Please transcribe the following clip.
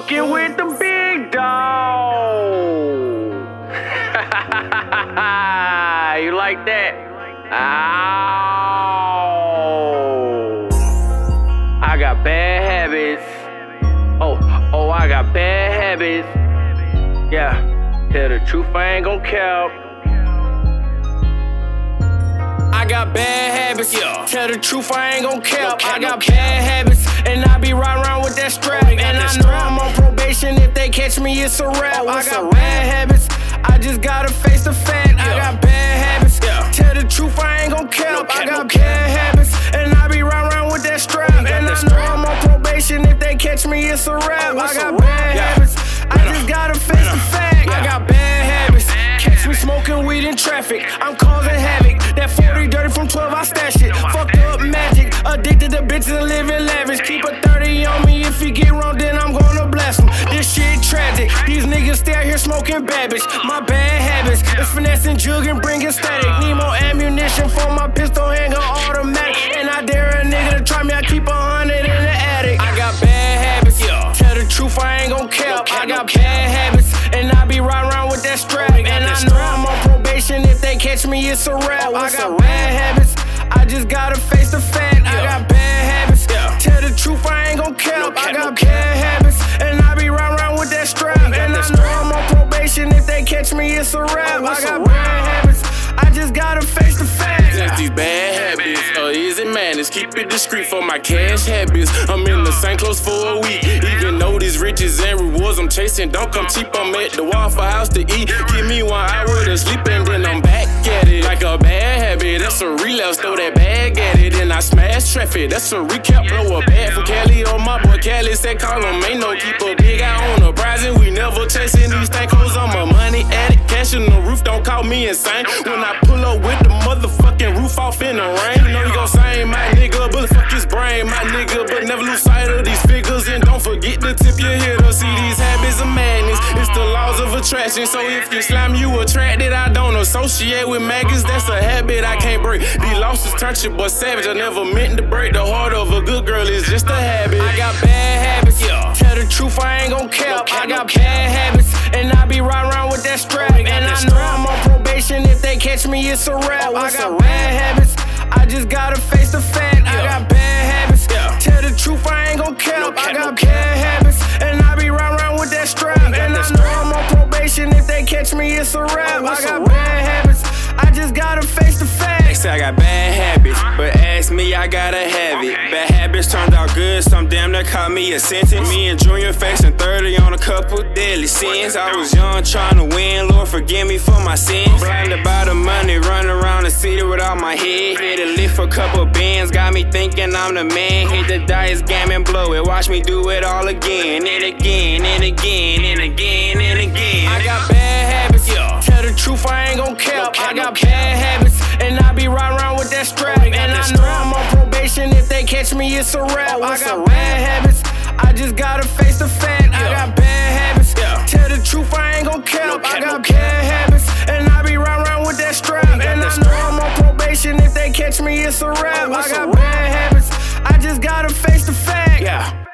fucking with the big dog. you like that? Ow. I got bad habits. Oh, oh, I got bad habits. Yeah, tell the truth, I ain't gon' cap. I got bad habits. Yeah. Tell the truth, I ain't gon' cap. I got bad it's a wrap. Oh, I got bad habits. I just gotta face the fact. I got bad habits. Yeah. Tell the truth, I ain't gon' cap. I got bad habits, and I be riding around with that strap. And I know. I'm on probation. If they catch me, it's a wrap. Oh, I got bad habits. I just gotta face the fact. I got bad habits. Catch me smoking weed in traffic. I'm causing havoc. That 40 dirty from 12, I stash it. Magic. Addicted to bitches and living lavish. Keep a 30 on me. If you get wrong, then I'm gonna bless him. This shit tragic. These niggas stay out here smoking bitch. My bad habits is finessing, jugging, bringing static. Need more ammunition for my pistol hanger automatic. And I dare a nigga to try me. I keep a hundred in the attic. I got bad habits. Yeah. Tell the truth, I ain't gon' cap. I got bad habits, and I be riding around with that strap. And I know. I'm on probation. If they catch me, it's a wrap. Oh, I got bad habits. Catch me, it's a wrap. Oh, I got bad habits. I just gotta face the fact. Just these bad habits, or is it madness? Keep it discreet for my cash habits. I'm in the same clothes for a week. Even though these riches and rewards I'm chasing don't come cheap, I'm at the Waffle House to eat. Give me one hour to sleep and then I'm back at it. Like a bad habit, that's a relapse. Throw that bag at it and I smash traffic. That's a recap. Blow a bag for Cali on oh, my boy Cali. Said call him, ain't no keep a big eye on the prize and we never chasing these thankos. I'm a money addict, cash in the roof. Don't call me insane. When I pull up with the motherfucking roof off in the rain, you know you gon' say my nigga, but fuck his brain, my nigga. But never lose sight of these figures and don't forget to tip your hitter. See these habits of madness, it's the laws of attraction. So if you slime, you attracted. I don't associate with maggots, that's a habit I can't break. These losses turn your boy savage. I never meant to break the heart of a good girl, it's just a habit. I got bad habits. Yeah. Tell the truth, I ain't gon' cap. cap, I got bad habits, catch me, it's a wrap. Oh, I got bad habits. I just gotta face the fact. I got bad habits. Yeah. Tell the truth, I ain't gon' cap. No cap, I no got cap. bad habits, and I be riding around with that strap. And I that know strap. I'm on probation. If they catch me, it's a wrap. Oh, I got bad habits. I just gotta face the They fact. say I got bad habits, but ask me, I gotta have it. Bad habits turned out good, some damn near caught me a sentence. Me and Junior facing 30 on a couple deadly sins. I was young, trying to win, forgive me for my sins. Blinded by the money, running around the city without my head. Hit a lift for a couple bands, got me thinking I'm the man. Hit the dice, game and blow it, watch me do it all again, and again, and again, and again, and again. I got bad habits. Yeah. Tell the truth, I ain't gon' cap. cap, I no got cap. bad habits, and I be riding around with that strap. And I that know. I'm on probation. If they catch me, it's a wrap. Oh, I got bad habits. I just gotta face the fact. I Yeah. got me, it's a wrap. Oh, I got bad habits, I just gotta face the fact. Yeah.